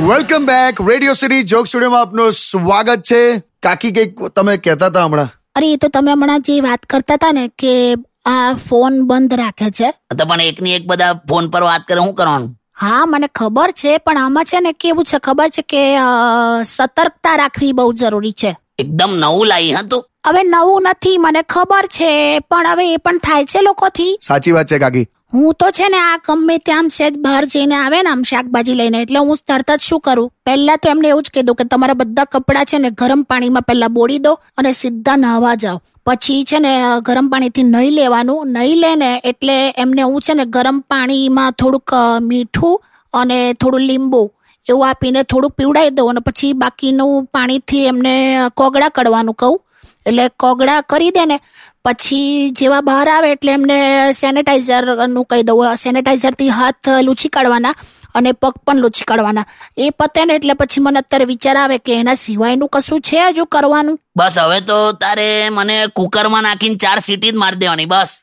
Welcome back radio city joke સ્ટુડિયોમાં આપનું સ્વાગત છે. કાકી કંઈક તમે કહેતા હતા હમણાં? અરે એ તો તમે હમણાં જે વાત કરતા હતા ને કે આ ફોન બંધ રાખે છે. તો પણ એકની એક બધા ફોન પર વાત કરે શું કરવાનું? હા મને ખબર છે પણ આમાં છે ને કેવું છે ખબર છે કે અ, સતર્કતા રાખવી બહુ જરૂરી છે. એકદમ નવું લાવી હા તું? હવે નવું નથી મને ખબર છે પણ હવે એ પણ થાય છે લોકોથી. સાચી વાત છે કાકી. હું તો છે ને આ ગમે ત્યાં સહેજ બહાર જઈને આવે ને આમ શાકભાજી લઈને એટલે હું તરત જ શું કરું? પહેલા તો એમને એવું જ કીધું કે તમારા બધા કપડાં છે ને ગરમ પાણીમાં પહેલા બોળી દો અને સીધા નહાવા જાઓ. પછી છે ને ગરમ પાણીથી નહીં લેવાનું નહીં લેને એટલે એમને હું છે ને ગરમ પાણીમાં થોડુંક મીઠું અને થોડું લીંબુ એવું આપીને થોડુંક પીવડાવી દઉં અને પછી બાકીનું પાણીથી એમને કોગળા કરવાનું કહું. એટલે કોગળા કરી દે ને પછી જેવા બહાર આવે એટલે એમને સેનેટાઈઝરનું કહી દઉં સેનેટાઈઝરથી હાથ લૂછી કાઢવાના અને પગ પણ લૂછી કાઢવાના. એ પતે ને એટલે પછી મને અત્યારે વિચાર આવે કે એના સિવાયનું કશું છે હજુ કરવાનું? બસ હવે તો તારે મને કુકરમાં નાખીને ચાર સીટી જ મારી દેવાની બસ.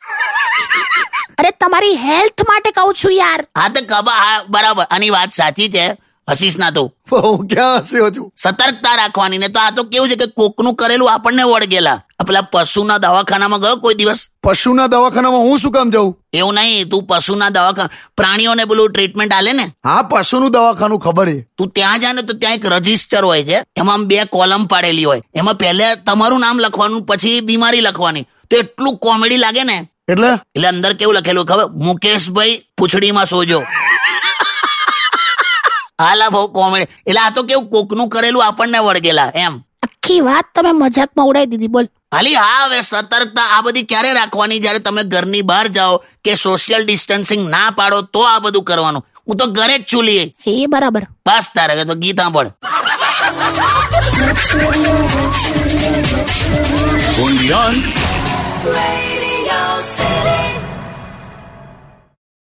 અરે તમારી હેલ્થ માટે કહું છું યાર. હા તો કબા હા બરાબર. આની વાત સાચી છે. હસીશ ના તું. હું ક્યાં હસ્યો છું? સતર્કતા રાખવાની ને તો આ તો કેવું છે કે કોકનું કરેલું આપણને વળગેલા પેલા પશુના દવાખાનામાં ગયો કોઈ દિવસ? પશુના દવાખાનામાં હું શું કામ જાઉં? એવું નહીં તું પશુના દવાખાના પ્રાણીઓને પેલું ટ્રીટમેન્ટ આલે ને. હા પશુનું દવાખાનું ખબર છે. તું ત્યાં જા ને તો ત્યાં એક રજિસ્ટર હોય છે. એમાં બે કોલમ પાડેલી હોય. એમાં પહેલે તમારું નામ લખવાનું પછી બીમારી લખવાની. તો એટલું કોમેડી લાગે ને. એટલે? એટલે અંદર કેવું લખેલું ખબર? મુકેશભાઈ પૂંછડીમાં સોજો. હાલા બહુ કોમેડી. એટલે આ તો કેવું કોકનું કરેલું આપણને વળગેલા એમ. આખી વાત તમે મજાકમાં ઉડાઈ દીધી બોલ. હાલી હા હવે સતર્કતા આ બધી ક્યારે રાખવાની? જ્યારે તમે ઘરની બહાર જાઓ કે સોશિયલ ડિસ્ટન્સિંગ ના પાડો તો આ બધું કરવાનું. હું તો ઘરે જ ચૂલીએ એ બરાબર. બસ તારે તો ગીત સાંભળ. Radio.